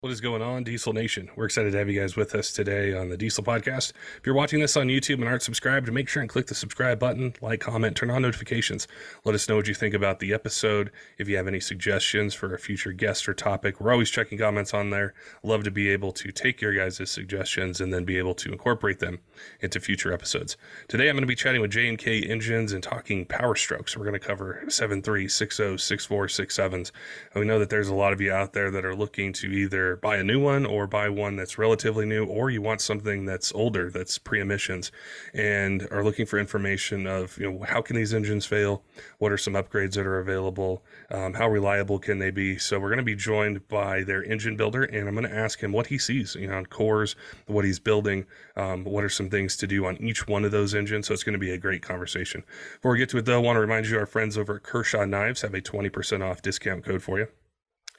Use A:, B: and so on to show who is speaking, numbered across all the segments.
A: What is going on, Diesel Nation? We're excited to have you guys with us today on the Diesel Podcast. If you're watching this on YouTube and aren't subscribed, make sure and click the subscribe button, like, comment, turn on notifications. Let us know what you think about the episode. If you have any suggestions for a future guest or topic, we're always checking comments on there. Love to be able to take your guys' suggestions and then be able to incorporate them into future episodes. Today, I'm going to be chatting with J&K Engines and talking power strokes. We're going to cover 7.3, 6.0, 6.4, 6.7s. And we know that there's a lot of you out there that are looking to either buy a new one or buy one that's relatively new, or you want something that's older, that's pre-emissions, and are looking for information of you know how can these engines fail, what are some upgrades that are available, um, how reliable can they be. So we're going to be joined by their engine builder, and I'm going to ask him what he sees, you know, on cores, what he's building, um, what are some things to do on each one of those engines. So it's going to be a great conversation. Before we get to it, though, I want to remind you our friends over at Kershaw Knives have a 20% off discount code for you.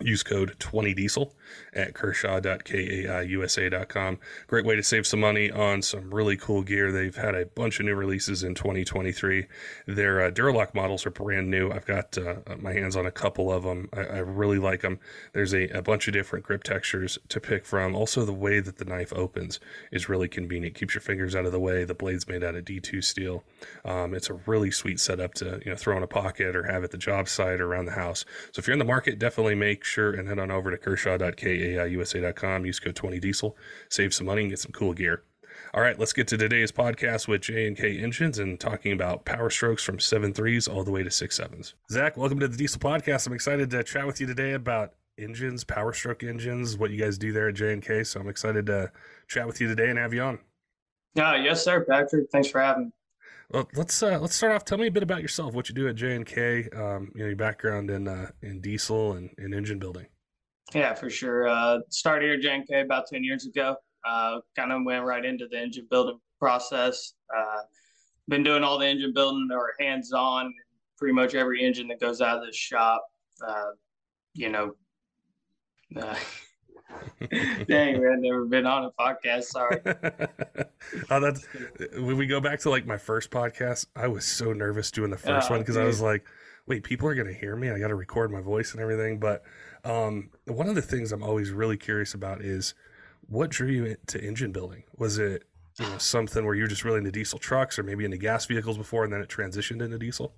A: Use code 20diesel at kershaw.kaiusa.com. Great way to save some money on some really cool gear. They've had a bunch of new releases in 2023. Their uh, Duralock models are brand new. I've got uh, my hands on a couple of them. I, I really like them. There's a, a, bunch of different grip textures to pick from. Also, the way that the knife opens is really convenient. Keeps your fingers out of the way. The blade's made out of D2 steel. Um, it's a really sweet setup to you know throw in a pocket or have at the job site or around the house. So if you're in the market, definitely make sure and head on over to kershaw.kaiusa.com. Use code 20diesel, save some money, and get some cool gear. All right, let's get to today's podcast with J and K Engines and talking about power strokes from seven threes all the way to six sevens. Zach, welcome to the Diesel Podcast. I'm excited to chat with you today about engines, power stroke engines, what you guys do there at J and K. So I'm excited to chat with you today and have you on.
B: Yeah, yes, sir, Patrick. Thanks for having me.
A: Well, let's uh, let's start off. Tell me a bit about yourself. What you do at J and K. Um, you know, your background in uh, in diesel and in engine building.
B: Yeah, for sure. Uh, started here at J and K about ten years ago. Uh, kind of went right into the engine building process. Uh, been doing all the engine building or hands on, pretty much every engine that goes out of the shop. Uh, you know. Dang, man, never been on a podcast. Sorry.
A: oh, that's when we go back to like my first podcast. I was so nervous doing the first oh, one because I was like, "Wait, people are gonna hear me. I got to record my voice and everything." But um, one of the things I'm always really curious about is what drew you to engine building. Was it you know, something where you're just really into diesel trucks, or maybe into gas vehicles before, and then it transitioned into diesel?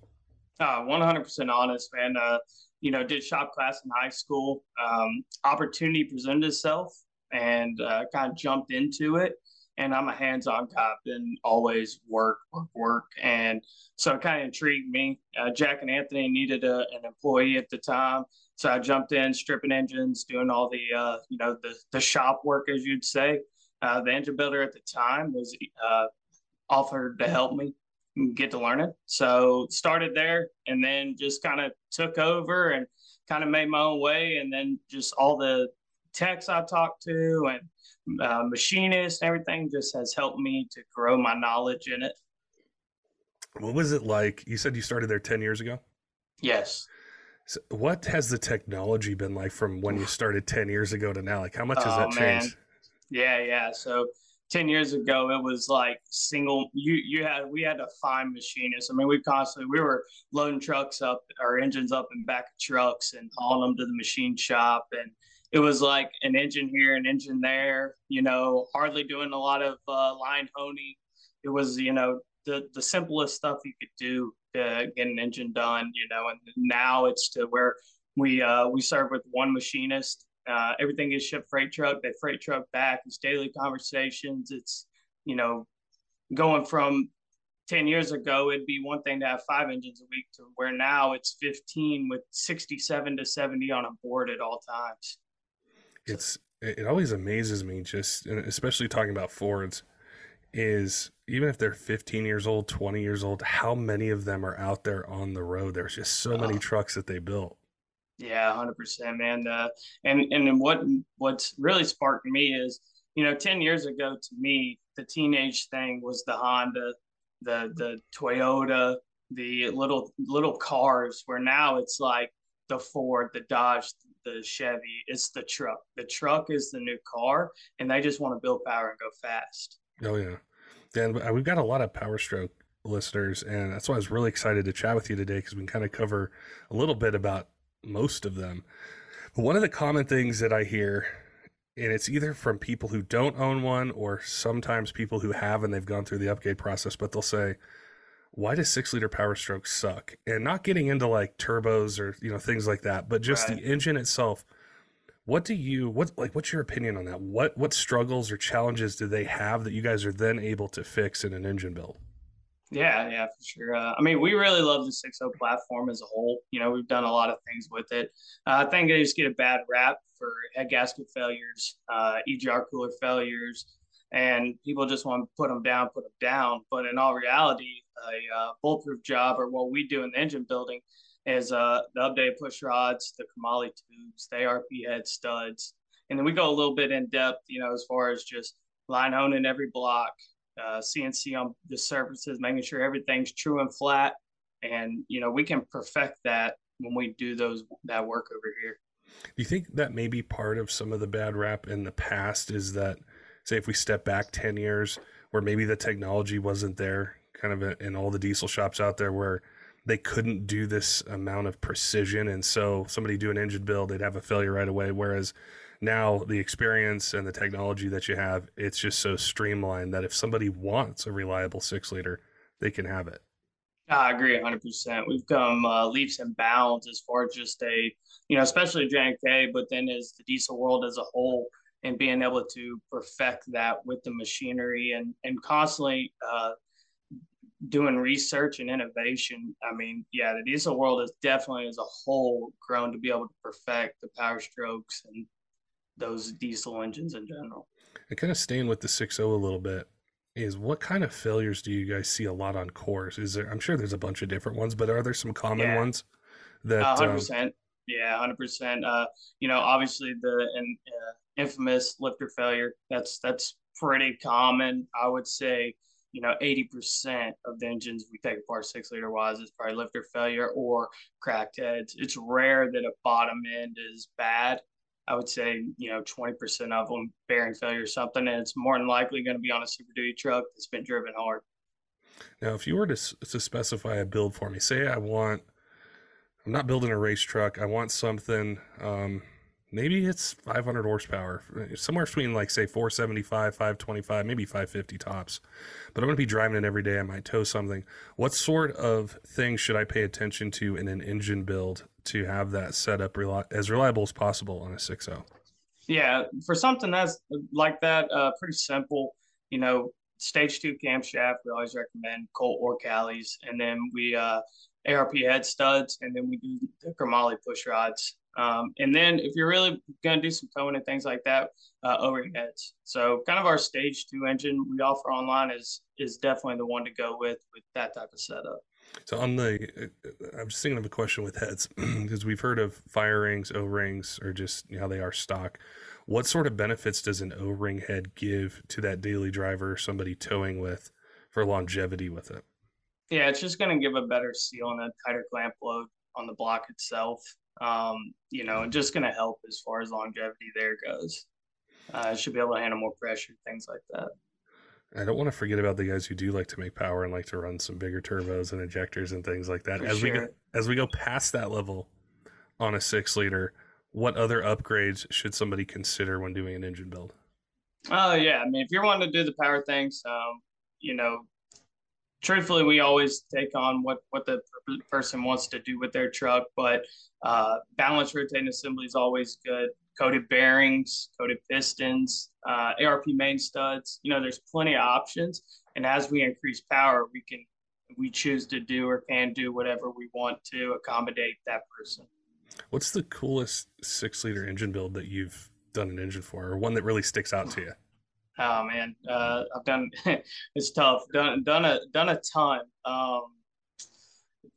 B: Uh, 100% honest, man. Uh, you know, did shop class in high school. Um, opportunity presented itself and uh, kind of jumped into it. And I'm a hands-on cop and always work, work, work. And so it kind of intrigued me. Uh, Jack and Anthony needed a, an employee at the time. So I jumped in, stripping engines, doing all the, uh, you know, the, the shop work, as you'd say. Uh, the engine builder at the time was uh, offered to help me get to learn it. So started there and then just kind of took over and kind of made my own way. And then just all the techs I talked to and uh, machinists and everything just has helped me to grow my knowledge in it.
A: What was it like? You said you started there 10 years ago?
B: Yes.
A: So what has the technology been like from when you started 10 years ago to now? Like how much has oh, that changed?
B: Man. Yeah, yeah. So 10 years ago it was like single you you had we had to find machinists. I mean we constantly we were loading trucks up our engines up in back of trucks and hauling them to the machine shop. And it was like an engine here an engine there you know hardly doing a lot of uh, line honing. It was you know the the simplest stuff you could do to get an engine done you know and now it's to where we uh, we serve with one machinist uh, everything is shipped freight truck. They freight truck back. It's daily conversations. It's you know going from 10 years ago it'd be one thing to have five engines a week to where now it's 15 with 67 to 70 on a board at all times
A: it's it always amazes me just especially talking about fords is even if they're 15 years old 20 years old how many of them are out there on the road there's just so many trucks that they built
B: yeah, hundred percent, man. Uh, and and what what's really sparked me is you know, 10 years ago to me, the teenage thing was the Honda, the the Toyota, the little little cars where now it's like the Ford, the Dodge, the Chevy, it's the truck. The truck is the new car and they just want to build power and go fast.
A: Oh yeah. Dan, we've got a lot of Power Stroke listeners, and that's why I was really excited to chat with you today because we can kind of cover a little bit about most of them. But one of the common things that I hear, and it's either from people who don't own one or sometimes people who have and they've gone through the upgrade process, but they'll say, why does six liter power stroke suck? And not getting into like turbos or you know things like that, but just right. the engine itself. What do you what like what's your opinion on that? What what struggles or challenges do they have that you guys are then able to fix in an engine build?
B: Yeah, yeah, for sure. Uh, I mean, we really love the 6.0 platform as a whole. You know, we've done a lot of things with it. Uh, I think they just get a bad rap for head gasket failures, uh, EGR cooler failures, and people just want to put them down, put them down. But in all reality, a uh, bulletproof job or what we do in the engine building is uh, the updated push rods, the chromoly tubes, the ARP head studs. And then we go a little bit in depth, you know, as far as just line honing every block, uh, CNC on the surfaces, making sure everything's true and flat. And, you know, we can perfect that when we do those that work over here.
A: Do you think that may be part of some of the bad rap in the past is that, say, if we step back 10 years, where maybe the technology wasn't there, kind of in all the diesel shops out there, where they couldn't do this amount of precision. And so somebody do an engine build, they'd have a failure right away. Whereas now the experience and the technology that you have, it's just so streamlined that if somebody wants a reliable six liter, they can have it.
B: I agree 100%. We've come uh, leaps and bounds as far as just a, you know, especially J&K, but then as the diesel world as a whole and being able to perfect that with the machinery and, and constantly uh, doing research and innovation. I mean, yeah, the diesel world is definitely as a whole grown to be able to perfect the power strokes and those diesel engines in general.
A: And kind of staying with the 6.0 a little bit is what kind of failures do you guys see a lot on cores? Is there? I'm sure there's a bunch of different ones, but are there some common yeah. ones that?
B: hundred percent. Um, yeah, hundred percent. Uh, you know, obviously the uh, infamous lifter failure. That's that's pretty common. I would say, you know, eighty percent of the engines we take apart six liter wise is probably lifter failure or cracked heads. It's rare that a bottom end is bad. I would say, you know, 20% of them bearing failure or something, and it's more than likely going to be on a Super Duty truck that's been driven hard.
A: Now, if you were to, to specify a build for me, say I want, I'm not building a race truck, I want something, um, maybe it's 500 horsepower, somewhere between like, say, 475, 525, maybe 550 tops. But I'm going to be driving it every day. I might tow something. What sort of things should I pay attention to in an engine build to have that setup reli- as reliable as possible on a 6.0.
B: Yeah, for something that's like that, uh, pretty simple. You know, stage two camshaft, we always recommend Colt or Callies, and then we uh, ARP head studs, and then we do the chromoly push rods. Um, and then if you're really gonna do some towing and things like that, uh, O-ring heads. So kind of our stage two engine we offer online is is definitely the one to go with with that type of setup.
A: So on the, uh, I'm just thinking of a question with heads because we've heard of fire rings, O rings, or just how they are stock. What sort of benefits does an O ring head give to that daily driver, somebody towing with, for longevity with it?
B: Yeah, it's just going to give a better seal and a tighter clamp load on the block itself. Um, you know, just going to help as far as longevity there goes. Uh, should be able to handle more pressure, things like that.
A: I don't want to forget about the guys who do like to make power and like to run some bigger turbos and injectors and things like that. For as sure. we go, as we go past that level on a six liter, what other upgrades should somebody consider when doing an engine build?
B: Oh yeah, I mean, if you're wanting to do the power things, um, you know, truthfully, we always take on what what the person wants to do with their truck, but uh, balance rotating assembly is always good coated bearings, coated pistons, uh, ARP main studs. You know, there's plenty of options. And as we increase power, we can we choose to do or can do whatever we want to accommodate that person.
A: What's the coolest six liter engine build that you've done an engine for, or one that really sticks out to you?
B: Oh man, uh, I've done. it's tough. Done done a done a ton. Um,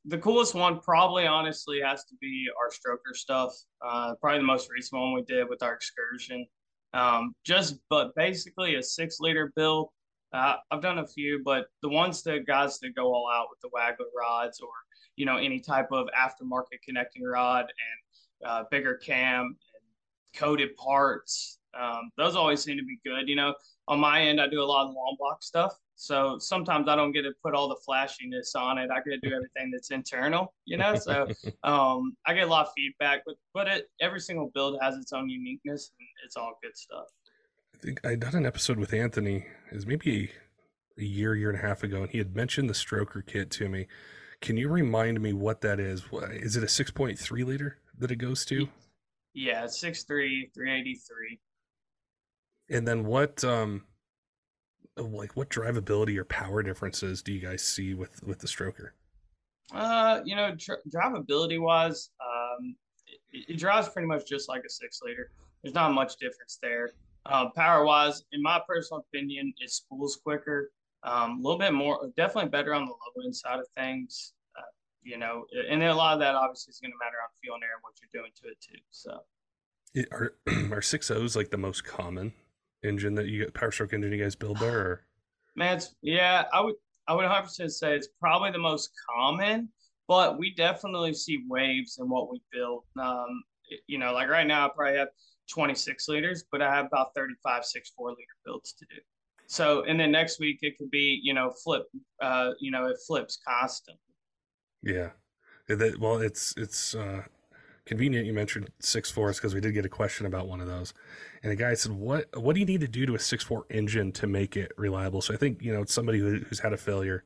B: the coolest one probably honestly has to be our stroker stuff. Uh, probably the most recent one we did with our excursion. Um, just but basically a six liter build. Uh, I've done a few, but the ones that guys that go all out with the Wagler rods or you know any type of aftermarket connecting rod and uh, bigger cam and coated parts, um, those always seem to be good. You know, on my end, I do a lot of long block stuff. So sometimes I don't get to put all the flashiness on it. I get to do everything that's internal, you know. So um, I get a lot of feedback, but but it, every single build has its own uniqueness, and it's all good stuff.
A: I think I done an episode with Anthony is maybe a year, year and a half ago, and he had mentioned the stroker kit to me. Can you remind me what that is? Is it a six point three liter that it goes to?
B: Yeah, six three, three eighty three.
A: And then what? um like what drivability or power differences do you guys see with with the stroker?
B: Uh you know dr- drivability wise um it, it, drives pretty much just like a six liter there's not much difference there. Uh, power wise in my personal opinion it spools quicker um, a little bit more definitely better on the low end side of things uh, you know and then a lot of that obviously is going to matter on fuel and air and what you're doing to it too so.
A: It, are are six O's like the most common engine that you get power stroke engine you guys build there or?
B: man it's, yeah i would i would 100 percent say it's probably the most common but we definitely see waves in what we build. Um you know like right now i probably have 26 liters but i have about 35 six four liter builds to do. So and then next week it could be you know flip uh you know it flips constantly.
A: Yeah. Well it's it's uh convenient you mentioned six fours because we did get a question about one of those and the guy said what what do you need to do to a six four engine to make it reliable? So i think you know it's somebody who, who's had a failure.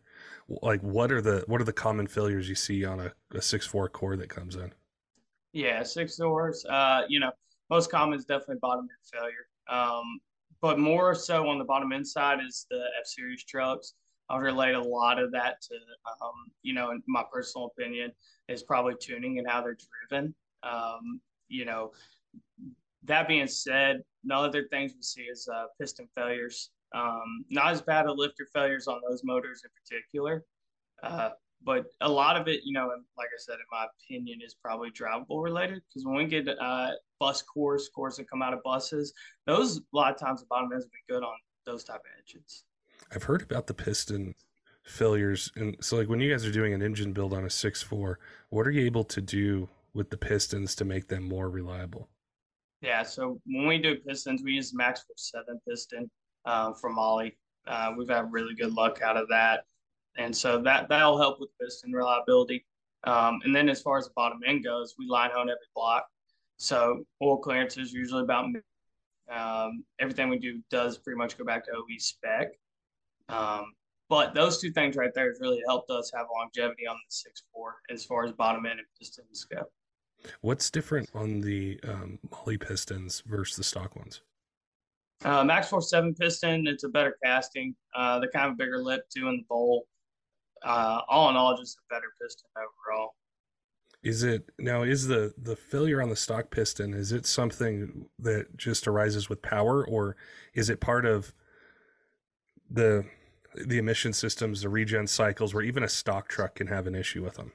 A: Like what are the what are the common failures you see on a, a six four core that comes in?
B: Yeah six doors uh you know most common is definitely bottom end failure. Um but more so on the bottom end side is the f series trucks. I'll relate a lot of that to, um, you know, in my personal opinion, is probably tuning and how they're driven. Um, you know, that being said, no other things we see is uh, piston failures. Um, not as bad as lifter failures on those motors in particular, uh, but a lot of it, you know, like I said, in my opinion, is probably drivable related. Because when we get uh, bus cores, cores that come out of buses, those a lot of times the bottom ends will be good on those type of engines.
A: I've heard about the piston failures, and so like when you guys are doing an engine build on a six four, what are you able to do with the pistons to make them more reliable?
B: Yeah, so when we do pistons, we use Max Force Seven piston uh, from Holley. Uh, we've had really good luck out of that, and so that that'll help with piston reliability. Um, and then as far as the bottom end goes, we line hone every block, so oil clearance is usually about. Um, everything we do does pretty much go back to OE spec. Um, but those two things right there has really helped us have longevity on the six four as far as bottom end and pistons go.
A: What's different on the um, Holley pistons versus the stock ones?
B: Uh, Max Force Seven piston, it's a better casting. Uh, the kind of bigger lip too in the bowl. Uh, all in all, just a better piston overall.
A: Is it now? Is the the failure on the stock piston? Is it something that just arises with power, or is it part of the the emission systems, the regen cycles, where even a stock truck can have an issue with them?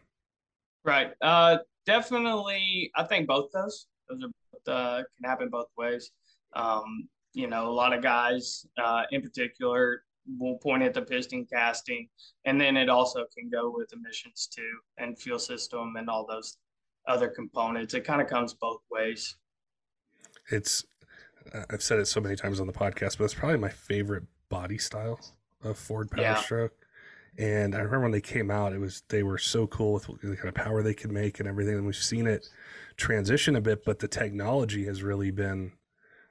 B: Right. Uh, definitely, I think both those those are uh, can happen both ways. Um, you know, a lot of guys, uh, in particular, will point at the piston casting, and then it also can go with emissions too, and fuel system, and all those other components. It kind of comes both ways.
A: It's I've said it so many times on the podcast, but it's probably my favorite body style of Ford Power. Stroke. And I remember when they came out, it was they were so cool with the kind of power they could make and everything. And we've seen it transition a bit, but the technology has really been,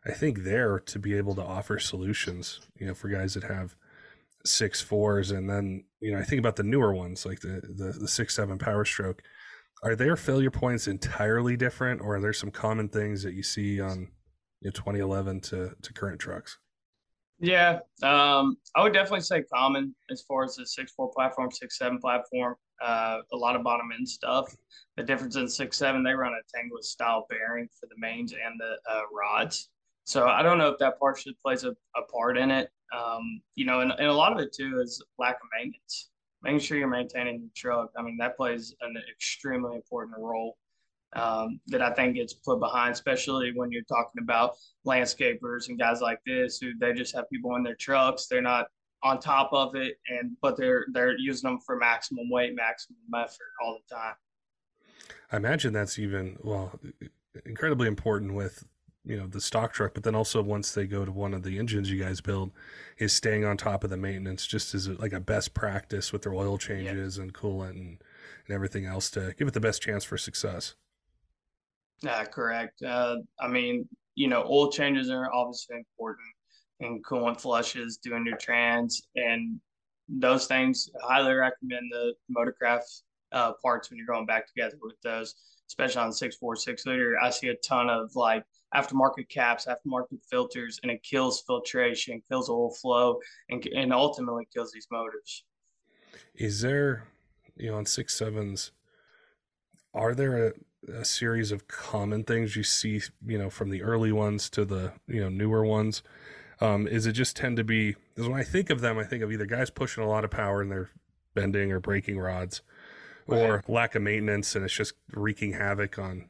A: I think, there to be able to offer solutions. You know, for guys that have six fours, and then you know, I think about the newer ones like the the, the six seven Power Stroke. Are their failure points entirely different, or are there some common things that you see on you know, 2011 to to current trucks?
B: Yeah, um, I would definitely say common as far as the six four platform, six seven platform. Uh, a lot of bottom end stuff. The difference in six seven, they run a tangless style bearing for the mains and the uh, rods. So I don't know if that partially plays a, a part in it. Um, you know, and, and a lot of it too is lack of maintenance. Making sure you're maintaining your truck. I mean, that plays an extremely important role. Um, that I think gets put behind, especially when you're talking about landscapers and guys like this who they just have people in their trucks. They're not on top of it, and but they're they're using them for maximum weight, maximum effort all the time.
A: I imagine that's even well incredibly important with you know the stock truck, but then also once they go to one of the engines you guys build, is staying on top of the maintenance just as like a best practice with their oil changes and coolant and, and everything else to give it the best chance for success.
B: Yeah, correct. Uh, I mean, you know, oil changes are obviously important, and coolant flushes, doing your trans, and those things. highly recommend the Motorcraft uh, parts when you're going back together with those, especially on the six four six liter. I see a ton of like aftermarket caps, aftermarket filters, and it kills filtration, kills oil flow, and and ultimately kills these motors.
A: Is there, you know, on six sevens, are there a a series of common things you see, you know, from the early ones to the you know newer ones? Um, is it just tend to be? Because when I think of them, I think of either guys pushing a lot of power and they're bending or breaking rods, right. or lack of maintenance and it's just wreaking havoc on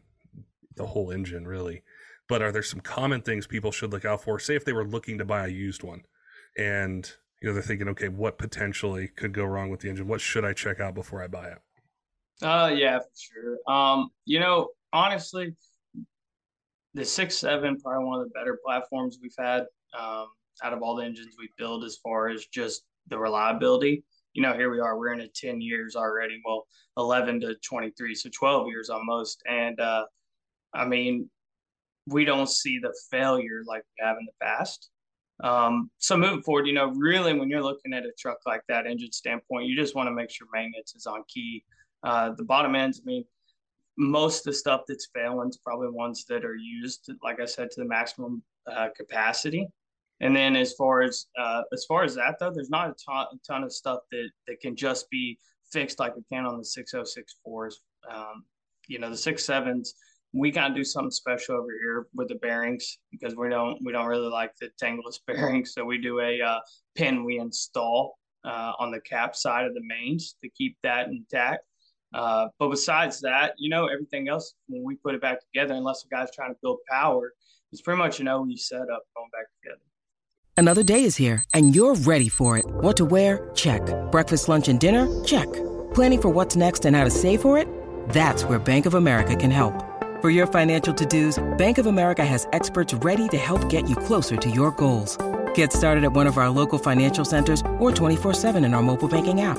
A: the whole engine, really. But are there some common things people should look out for? Say if they were looking to buy a used one, and you know they're thinking, okay, what potentially could go wrong with the engine? What should I check out before I buy it?
B: Uh, yeah, for sure. Um, you know, honestly, the six seven probably one of the better platforms we've had um, out of all the engines we build as far as just the reliability. You know, here we are, we're in it 10 years already. Well, 11 to 23, so 12 years almost. And uh, I mean, we don't see the failure like we have in the past. Um, so moving forward, you know, really when you're looking at a truck like that engine standpoint, you just want to make sure maintenance is on key. Uh, the bottom ends, I mean, most of the stuff that's failing is probably ones that are used, like I said, to the maximum uh, capacity. And then as far as uh, as far as that though, there's not a ton, a ton of stuff that that can just be fixed like we can on the 6064s. Um, you know, the six sevens, we of do something special over here with the bearings because we don't we don't really like the tangless bearings. So we do a uh, pin we install uh, on the cap side of the mains to keep that intact. Uh, but besides that, you know, everything else, when we put it back together, unless the guy's trying to build power, it's pretty much an OE setup going back together.
C: Another day is here, and you're ready for it. What to wear? Check. Breakfast, lunch, and dinner? Check. Planning for what's next and how to save for it? That's where Bank of America can help. For your financial to dos, Bank of America has experts ready to help get you closer to your goals. Get started at one of our local financial centers or 24 7 in our mobile banking app.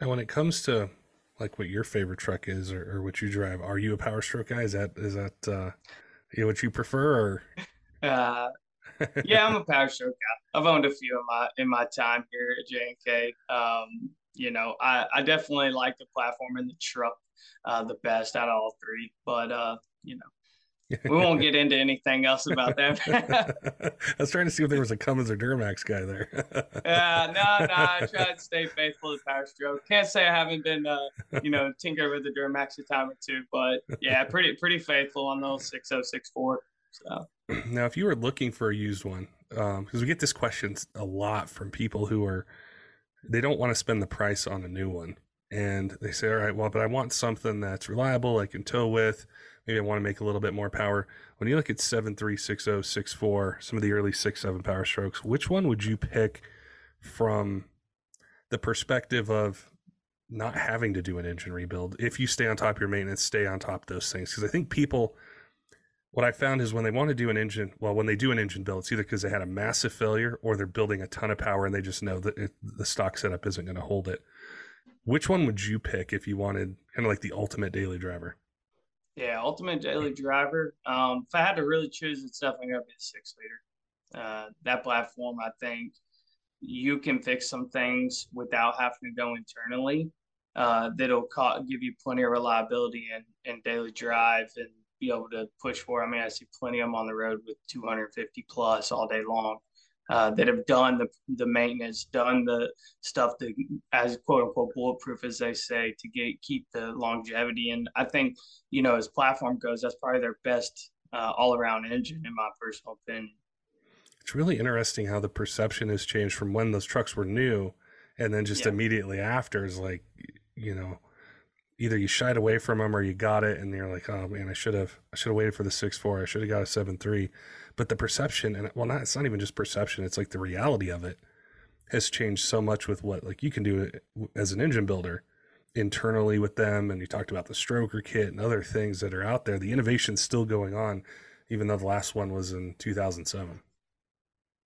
A: And when it comes to like what your favorite truck is or, or what you drive, are you a Power Stroke guy? Is that is that uh, you know, what you prefer or?
B: Uh, yeah, I'm a Power Stroke guy. I've owned a few in my in my time here at J and K. Um, you know, I, I definitely like the platform and the truck uh, the best out of all three. But uh, you know, we won't get into anything else about that.
A: I was trying to see if there was a Cummins or Duramax guy there.
B: yeah, no, no. I try to stay faithful to Power Stroke. Can't say I haven't been, uh, you know, tinker with the Duramax a time or two, but yeah, pretty pretty faithful on those six oh six four. So
A: now, if you were looking for a used one, because um, we get this question a lot from people who are they don't want to spend the price on a new one, and they say, all right, well, but I want something that's reliable, I can tow with maybe I want to make a little bit more power. When you look at 7360, 64, some of the early 6.7 power strokes, which one would you pick from the perspective of not having to do an engine rebuild? If you stay on top of your maintenance, stay on top of those things. Because I think people, what I found is when they want to do an engine, well, when they do an engine build, it's either because they had a massive failure or they're building a ton of power and they just know that it, the stock setup isn't going to hold it. Which one would you pick if you wanted kind of like the ultimate daily driver?
B: Yeah, ultimate daily driver. Um, if I had to really choose, it's definitely gonna be the six liter. Uh, that platform, I think you can fix some things without having to go internally. Uh, that'll ca- give you plenty of reliability and, and daily drive and be able to push for. I mean, I see plenty of them on the road with 250 plus all day long uh, that have done the the maintenance, done the stuff that as quote unquote bulletproof as they say to get keep the longevity. And I think you know as platform goes, that's probably their best uh, all around engine in my personal opinion.
A: It's really interesting how the perception has changed from when those trucks were new, and then just yeah. immediately after is like, you know, either you shied away from them or you got it, and you're like, oh man, I should have I should have waited for the six four. I should have got a seven three. But the perception and well not it's not even just perception it's like the reality of it has changed so much with what like you can do as an engine builder internally with them and you talked about the stroker kit and other things that are out there. The innovation's still going on even though the last one was in 2007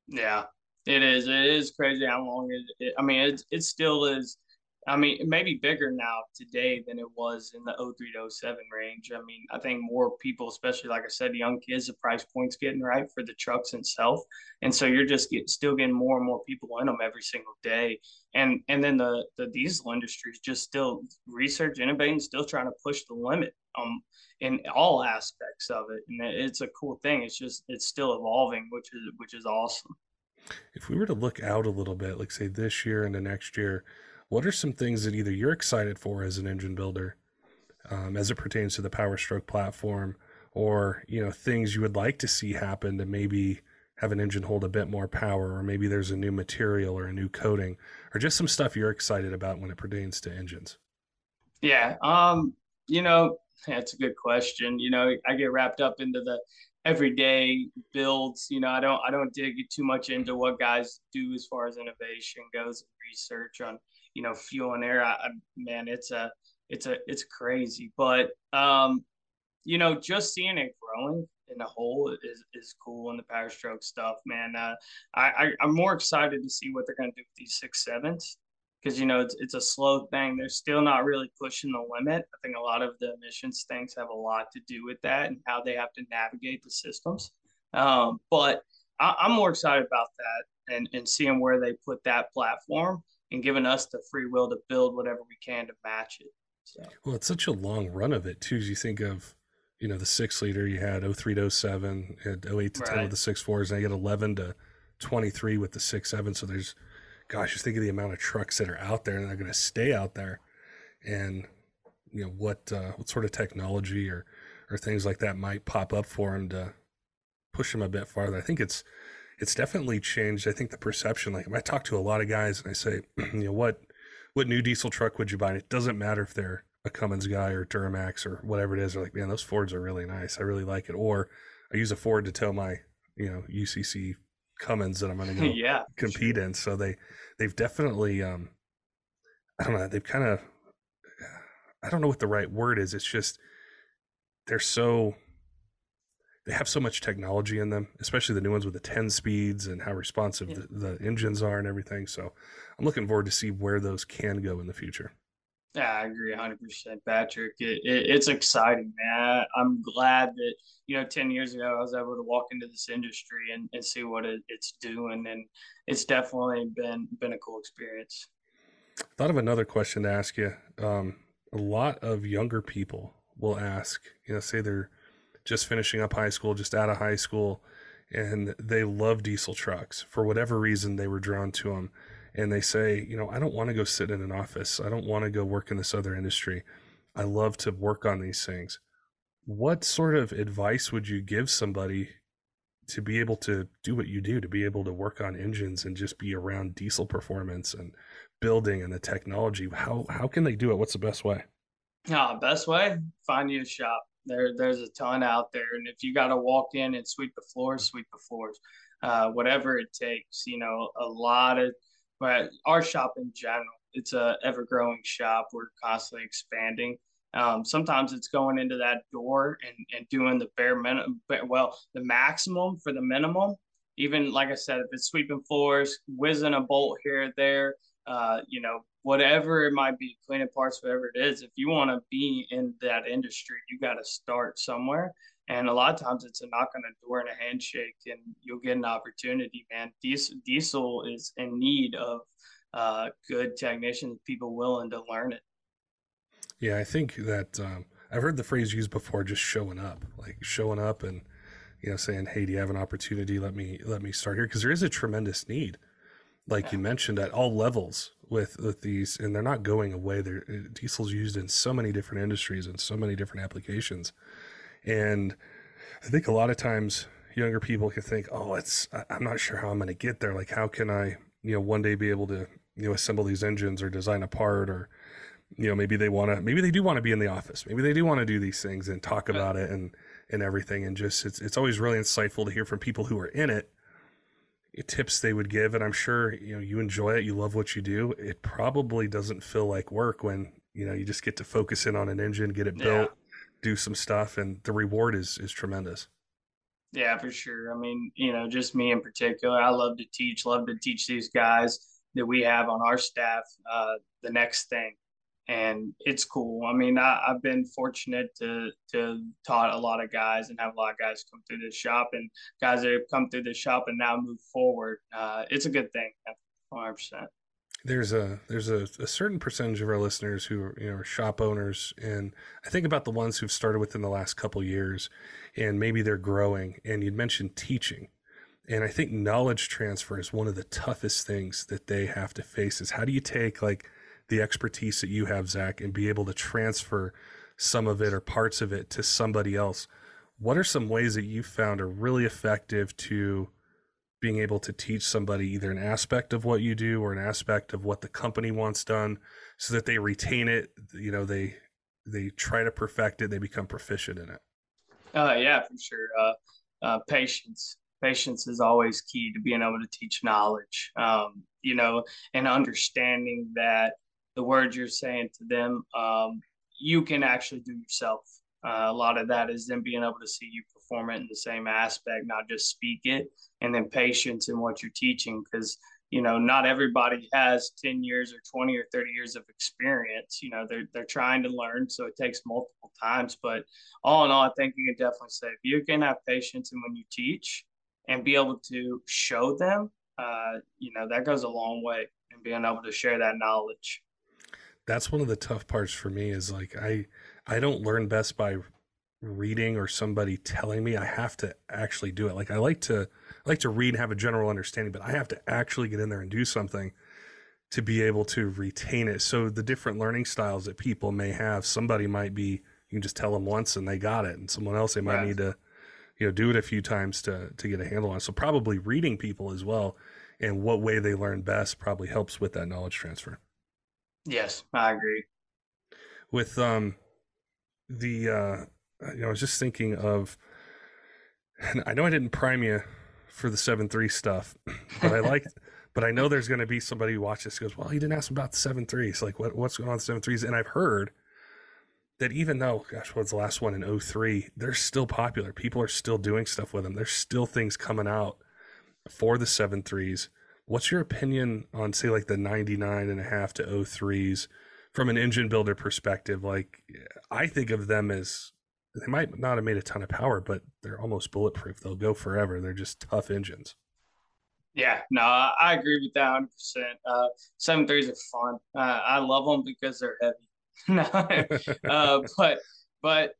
B: yeah it is it is crazy how long it, it i mean it, it still is I mean, it may be bigger now today than it was in the 03 to 07 range. I mean, I think more people, especially like I said, young kids, the price point's getting right for the trucks itself, and so you're just get, still getting more and more people in them every single day. And and then the the diesel industry is just still research, innovating, still trying to push the limit um in all aspects of it, and it's a cool thing. It's just it's still evolving, which is which is awesome.
A: If we were to look out a little bit, like say this year and the next year what are some things that either you're excited for as an engine builder um, as it pertains to the power stroke platform or you know things you would like to see happen to maybe have an engine hold a bit more power or maybe there's a new material or a new coating or just some stuff you're excited about when it pertains to engines?
B: Yeah um you know that's a good question. You know i get wrapped up into the everyday builds you know i don't i don't dig too much into what guys do as far as innovation goes research on you know, fuel and air. I, I, man, it's a, it's a, it's crazy. But, um, you know, just seeing it growing in the whole is, is cool And the power stroke stuff, man. Uh, I, I, I'm more excited to see what they're going to do with these six sevens because you know it's, it's a slow thing they're still not really pushing the limit i think a lot of the emissions things have a lot to do with that and how they have to navigate the systems um, but I, am more excited about that and, and seeing where they put that platform and giving us the free will to build whatever we can to match it. So.
A: Well, it's such a long run of it too. As you think of, you know, the six liter, you had 03 to 07, had 08 to right. 10 with the six fours, and I get 11 to 23 with the six seven. So there's, gosh, just think of the amount of trucks that are out there and they're going to stay out there, and you know what uh, what sort of technology or or things like that might pop up for them to push them a bit farther. I think it's it's definitely changed. I think the perception, like I talk to a lot of guys and I say, you know, what what new diesel truck would you buy? And it doesn't matter if they're a Cummins guy or Duramax or whatever it is. They're like, man, those Fords are really nice. I really like it. Or I use a Ford to tell my, you know, UCC Cummins that I'm going to go
B: yeah,
A: compete sure. in. So they they've definitely, um, I don't know, they've kind of, I don't know what the right word is. It's just they're so they have so much technology in them, especially the new ones with the 10 speeds and how responsive yeah. the, the, engines are and everything. So I'm looking forward to see where those can go in the future.
B: Yeah, I agree 100%, Patrick. It, it, it's exciting, man. I'm glad that, you know, 10 years ago, I was able to walk into this industry and, and see what it, it's doing. And it's definitely been, been a cool experience.
A: Thought of another question to ask you. Um, a lot of younger people will ask, you know, say they're just finishing up high school, just out of high school, and they love diesel trucks. For whatever reason, they were drawn to them. And they say, you know, I don't want to go sit in an office. I don't want to go work in this other industry. I love to work on these things. What sort of advice would you give somebody to be able to do what you do, to be able to work on engines and just be around diesel performance and building and the technology? How how can they do it? What's the best way?
B: Uh, best way, find you a shop. There, there's a ton out there, and if you got to walk in and sweep the floors, sweep the floors, uh, whatever it takes. You know, a lot of, but our shop in general, it's a ever growing shop. We're constantly expanding. Um, sometimes it's going into that door and, and doing the bare minimum, well, the maximum for the minimum. Even like I said, if it's sweeping floors, whizzing a bolt here or there, uh, you know, whatever it might be, cleaning parts, whatever it is, if you want to be in that industry, you got to start somewhere. And a lot of times it's a knock on the door and a handshake, and you'll get an opportunity, man. Diesel, diesel is in need of uh, good technicians, people willing to learn it.
A: Yeah, I think that um, I've heard the phrase used before, just showing up, like showing up and you know saying, "Hey, do you have an opportunity? Let me let me start here," because there is a tremendous need, like yeah. you mentioned, at all levels with with these, and they're not going away. They're diesel's used in so many different industries and so many different applications, and I think a lot of times younger people can think, "Oh, it's I'm not sure how I'm going to get there. Like, how can I, you know, one day be able to you know assemble these engines or design a part or you know maybe they want to maybe they do want to be in the office. Maybe they do want to do these things and talk about it and and everything. And just it's it's always really insightful to hear from people who are in it eh, tips they would give. And i'm sure you know you enjoy it you love what you do. It probably doesn't feel like work when you know you just get to focus in on an engine get it built yeah. Do some stuff and the reward is is tremendous
B: yeah for sure i mean you know just me in particular i love to teach love to teach these guys that we have on our staff uh, the next thing and it's cool. I mean, I, have been fortunate to to taught a lot of guys and have a lot of guys come through the shop and guys that have come through the shop and now move forward. Uh, it's a good thing, one hundred percent.
A: There's a there's a, a, certain percentage of our listeners who are, you know are shop owners, and I think about the ones who've started within the last couple years, and maybe they're growing. And you'd mentioned teaching, and I think knowledge transfer is one of the toughest things that they have to face. Is how do you take like the expertise that you have, Zach, and be able to transfer some of it or parts of it to somebody else? What are some ways that you found are really effective to being able to teach somebody either an aspect of what you do or an aspect of what the company wants done so that they retain it, you know, they they try to perfect it, they become proficient in it?
B: Uh, yeah, for sure. Uh, uh, patience patience is always key to being able to teach knowledge um, you know and understanding that the words you're saying to them um, you can actually do yourself uh, a lot of that is them being able to see you perform it in the same aspect not just speak it and then patience in what you're teaching. Because you know not everybody has 10 years or 20 or 30 years of experience. You know they're, they're trying to learn so it takes multiple times. But all in all i think you can definitely say if you can have patience in when you teach and be able to show them, uh, you know, that goes a long way and being able to share that knowledge.
A: That's one of the tough parts for me is like I I don't learn best by reading or somebody telling me. I have to actually do it. Like I like to I like to read and have a general understanding, but I have to actually get in there and do something to be able to retain it. So the different learning styles that people may have, somebody might be you can just tell them once and they got it, and someone else they might need to you know do it a few times to to get a handle on. So probably reading people as well, and what way they learn best probably helps with that knowledge transfer.
B: Yes, I agree.
A: With um the uh you know I was just thinking of and I know I didn't prime you for the seven three stuff, but I like but I know there's going to be somebody who watches this goes, well, he didn't ask about the seven threes. Like what what's going on with seven threes? And I've heard that even though, gosh, what's the last one in 03, they're still popular. People are still doing stuff with them. There's still things coming out for the seven threes. What's your opinion on, say, like the 99 and a half to 03s from an engine builder perspective? Like, I think of them as they might not have made a ton of power, but they're almost bulletproof. They'll go forever. They're just tough engines.
B: Yeah, no, I agree with that 100%. Uh, seven threes are fun. Uh, I love them because they're heavy. no, uh, but but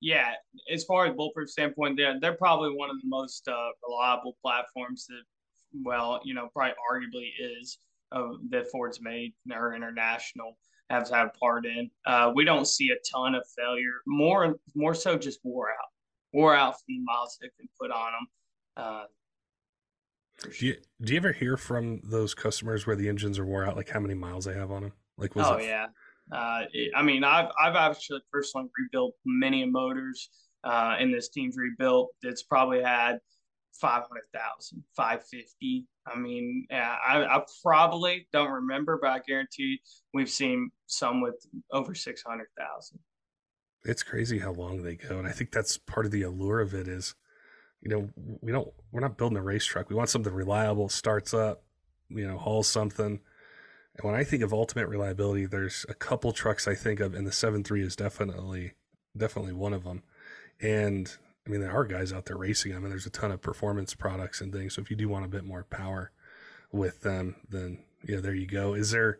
B: yeah, as far as bulletproof standpoint, they're they're probably one of the most uh, reliable platforms that, well, you know, probably arguably is uh, that Ford's made or international has had part in. Uh, we don't see a ton of failure. More more so just wore out, wore out from the miles they've been put on them. Uh,
A: do you do you ever hear from those customers where the engines are wore out, like how many miles they have on them? Like
B: was oh it, yeah, uh, it, I mean, I've I've actually personally rebuilt many motors uh, in this team's rebuilt. It's probably had 500,000, 550. I mean, yeah, I, I probably don't remember, but I guarantee we've seen some with over 600,000.
A: It's crazy how long they go. And I think that's part of the allure of it is, you know, we don't, we're not building a race truck. We want something reliable, starts up, you know, hauls something And when I think of ultimate reliability, there's a couple trucks I think of, and the 7.3 is definitely definitely one of them. And I mean, there are guys out there racing them, and there's a ton of performance products and things. So if you do want a bit more power with them, then yeah, there you go. Is there?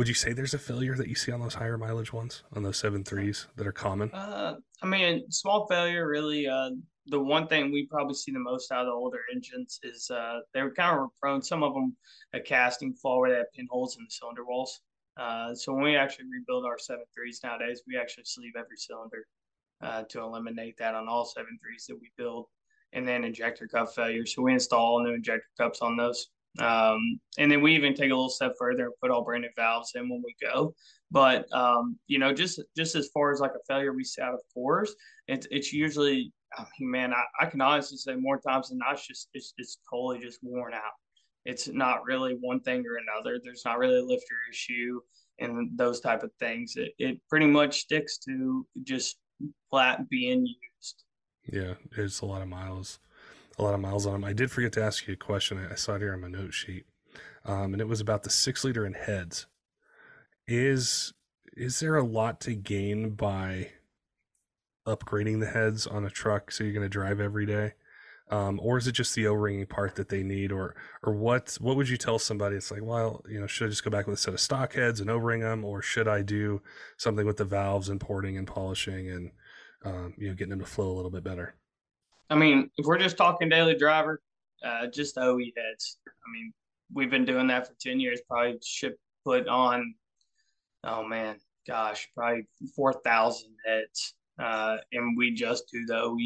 A: Would you say there's a failure that you see on those higher mileage ones, on those seven threes that are common?
B: Uh, I mean, small failure really. Uh, the one thing we probably see the most out of the older engines is uh, they were kind of prone. Some of them a casting flaw where they have pinholes in the cylinder walls. Uh, so when we actually rebuild our seven threes nowadays, we actually sleeve every cylinder uh, to eliminate that on all seven threes that we build. And then injector cup failure. So we install new injector cups on those. Um, and then we even take a little step further and put all brand new valves in when we go. But um, you know, just just as far as like a failure we see out of course, it's it's usually I mean, man, I, I can honestly say more times than not, it's just it's it's totally just worn out. It's not really one thing or another. There's not really a lifter issue and those type of things. It it pretty much sticks to just flat being used.
A: Yeah, it's a lot of miles, a lot of miles on them. I did forget to ask you a question. I saw it here on my note sheet, um, and it was about the six liter in heads. Is is there a lot to gain by upgrading the heads on a truck so you're going to drive every day? Um, or is it just the o-ringing part that they need or or what what would you tell somebody it's like well you know should i just go back with a set of stock heads and o-ring them or should i do something with the valves and porting and polishing and um, you know getting them to flow a little bit better
B: i mean if we're just talking daily driver uh, just oe heads i mean we've been doing that for 10 years probably should put on oh man gosh probably 4000 heads uh, and we just do the oe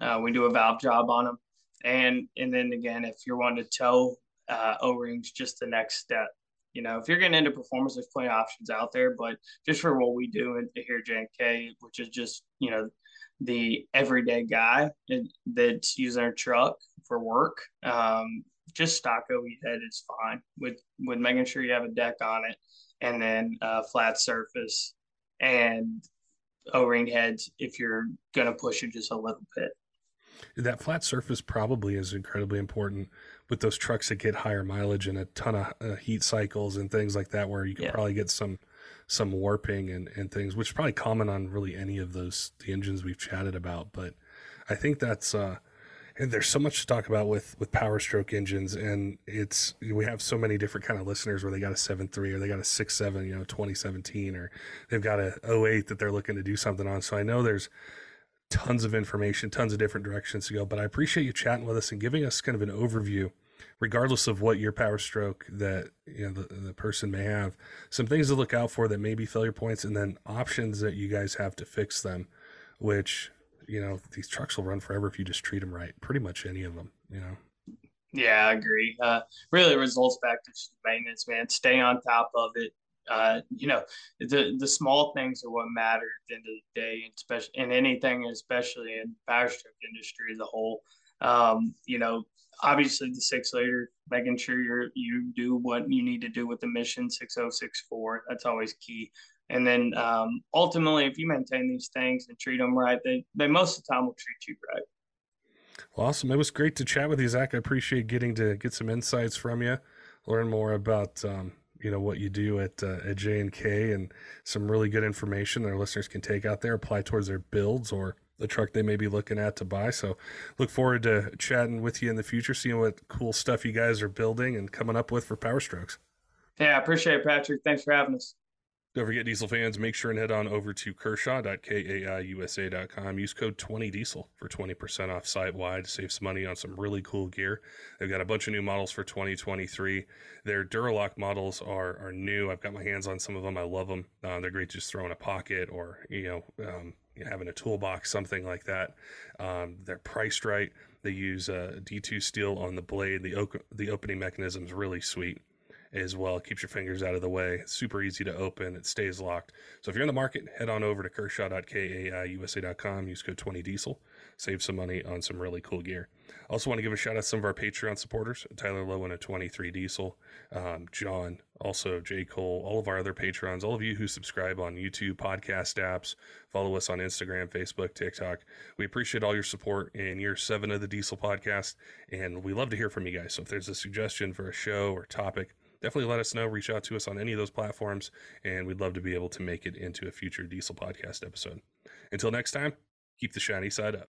B: uh, we do a valve job on them, and and then again, if you're wanting to tow uh, O-rings, just the next step. You know, if you're getting into performance, there's plenty of options out there. But just for what we do here at J&K, which is just you know the everyday guy that's using our truck for work, um, just stock OE head is fine with with making sure you have a deck on it and then uh, flat surface and O-ring heads if you're going to push it just a little bit
A: that flat surface probably is incredibly important with those trucks that get higher mileage and a ton of uh, heat cycles and things like that, where you can yeah. probably get some some warping and, and things, which is probably common on really any of those the engines we've chatted about. But I think that's uh, and there's so much to talk about with with power stroke engines and it's we have so many different kind of listeners where they got a 7.3 or they got a 6.7 you know 2017 or they've got a 08 that they're looking to do something on so i know there's tons of information, tons of different directions to go. But I appreciate you chatting with us and giving us kind of an overview, regardless of what your power stroke that you know the, the person may have. Some things to look out for that may be failure points, and then options that you guys have to fix them. Which you know these trucks will run forever if you just treat them right. Pretty much any of them, you know.
B: Yeah, I agree. Uh, really, results back to maintenance, man. Stay on top of it uh, you know, the the small things are what matter at the end of the day, and especially in anything, especially in power stroke industry as a whole. Um, you know, obviously the six liter, making sure you're you do what you need to do with the mission six oh six four. That's always key. And then um, ultimately, if you maintain these things and treat them right, they they most of the time will treat you right.
A: Well, awesome. It was great to chat with you, Zach. I appreciate getting to get some insights from you, learn more about um, you know what you do at uh, at J and K and some really good information that our listeners can take out there, apply towards their builds or the truck they may be looking at to buy. So look forward to chatting with you in the future, seeing what cool stuff you guys are building and coming up with for Power Strokes.
B: Yeah, I appreciate it, Patrick. Thanks for having us.
A: Don't forget, Diesel fans, make sure and head on over to Kershaw.kaiusa.com. Use code 20Diesel for 20% off site wide. Save some money on some really cool gear. They've got a bunch of new models for 2023. Their Duralock models are, are new. I've got my hands on some of them. I love them. Uh, they're great to just throw in a pocket or, you know, um, having a toolbox, something like that. Um, they're priced right. They use uh, D2 steel on the blade. The, the opening mechanism is really sweet as well. It keeps your fingers out of the way. It's super easy to open. It stays locked. So if you're in the market, head on over to kershaw.kaiusa.com. Use code 20diesel. Save some money on some really cool gear. Also want to give a shout out to some of our Patreon supporters, Tyler Lowen at 23 Diesel, um, John, also J. Cole, all of our other patrons, all of you who subscribe on YouTube, podcast apps, follow us on Instagram, Facebook, TikTok. We appreciate all your support in year seven of the Diesel podcast, and we love to hear from you guys. So if there's a suggestion for a show or topic, definitely let us know. Reach out to us on any of those platforms, and we'd love to be able to make it into a future Diesel podcast episode. Until next time, keep the shiny side up.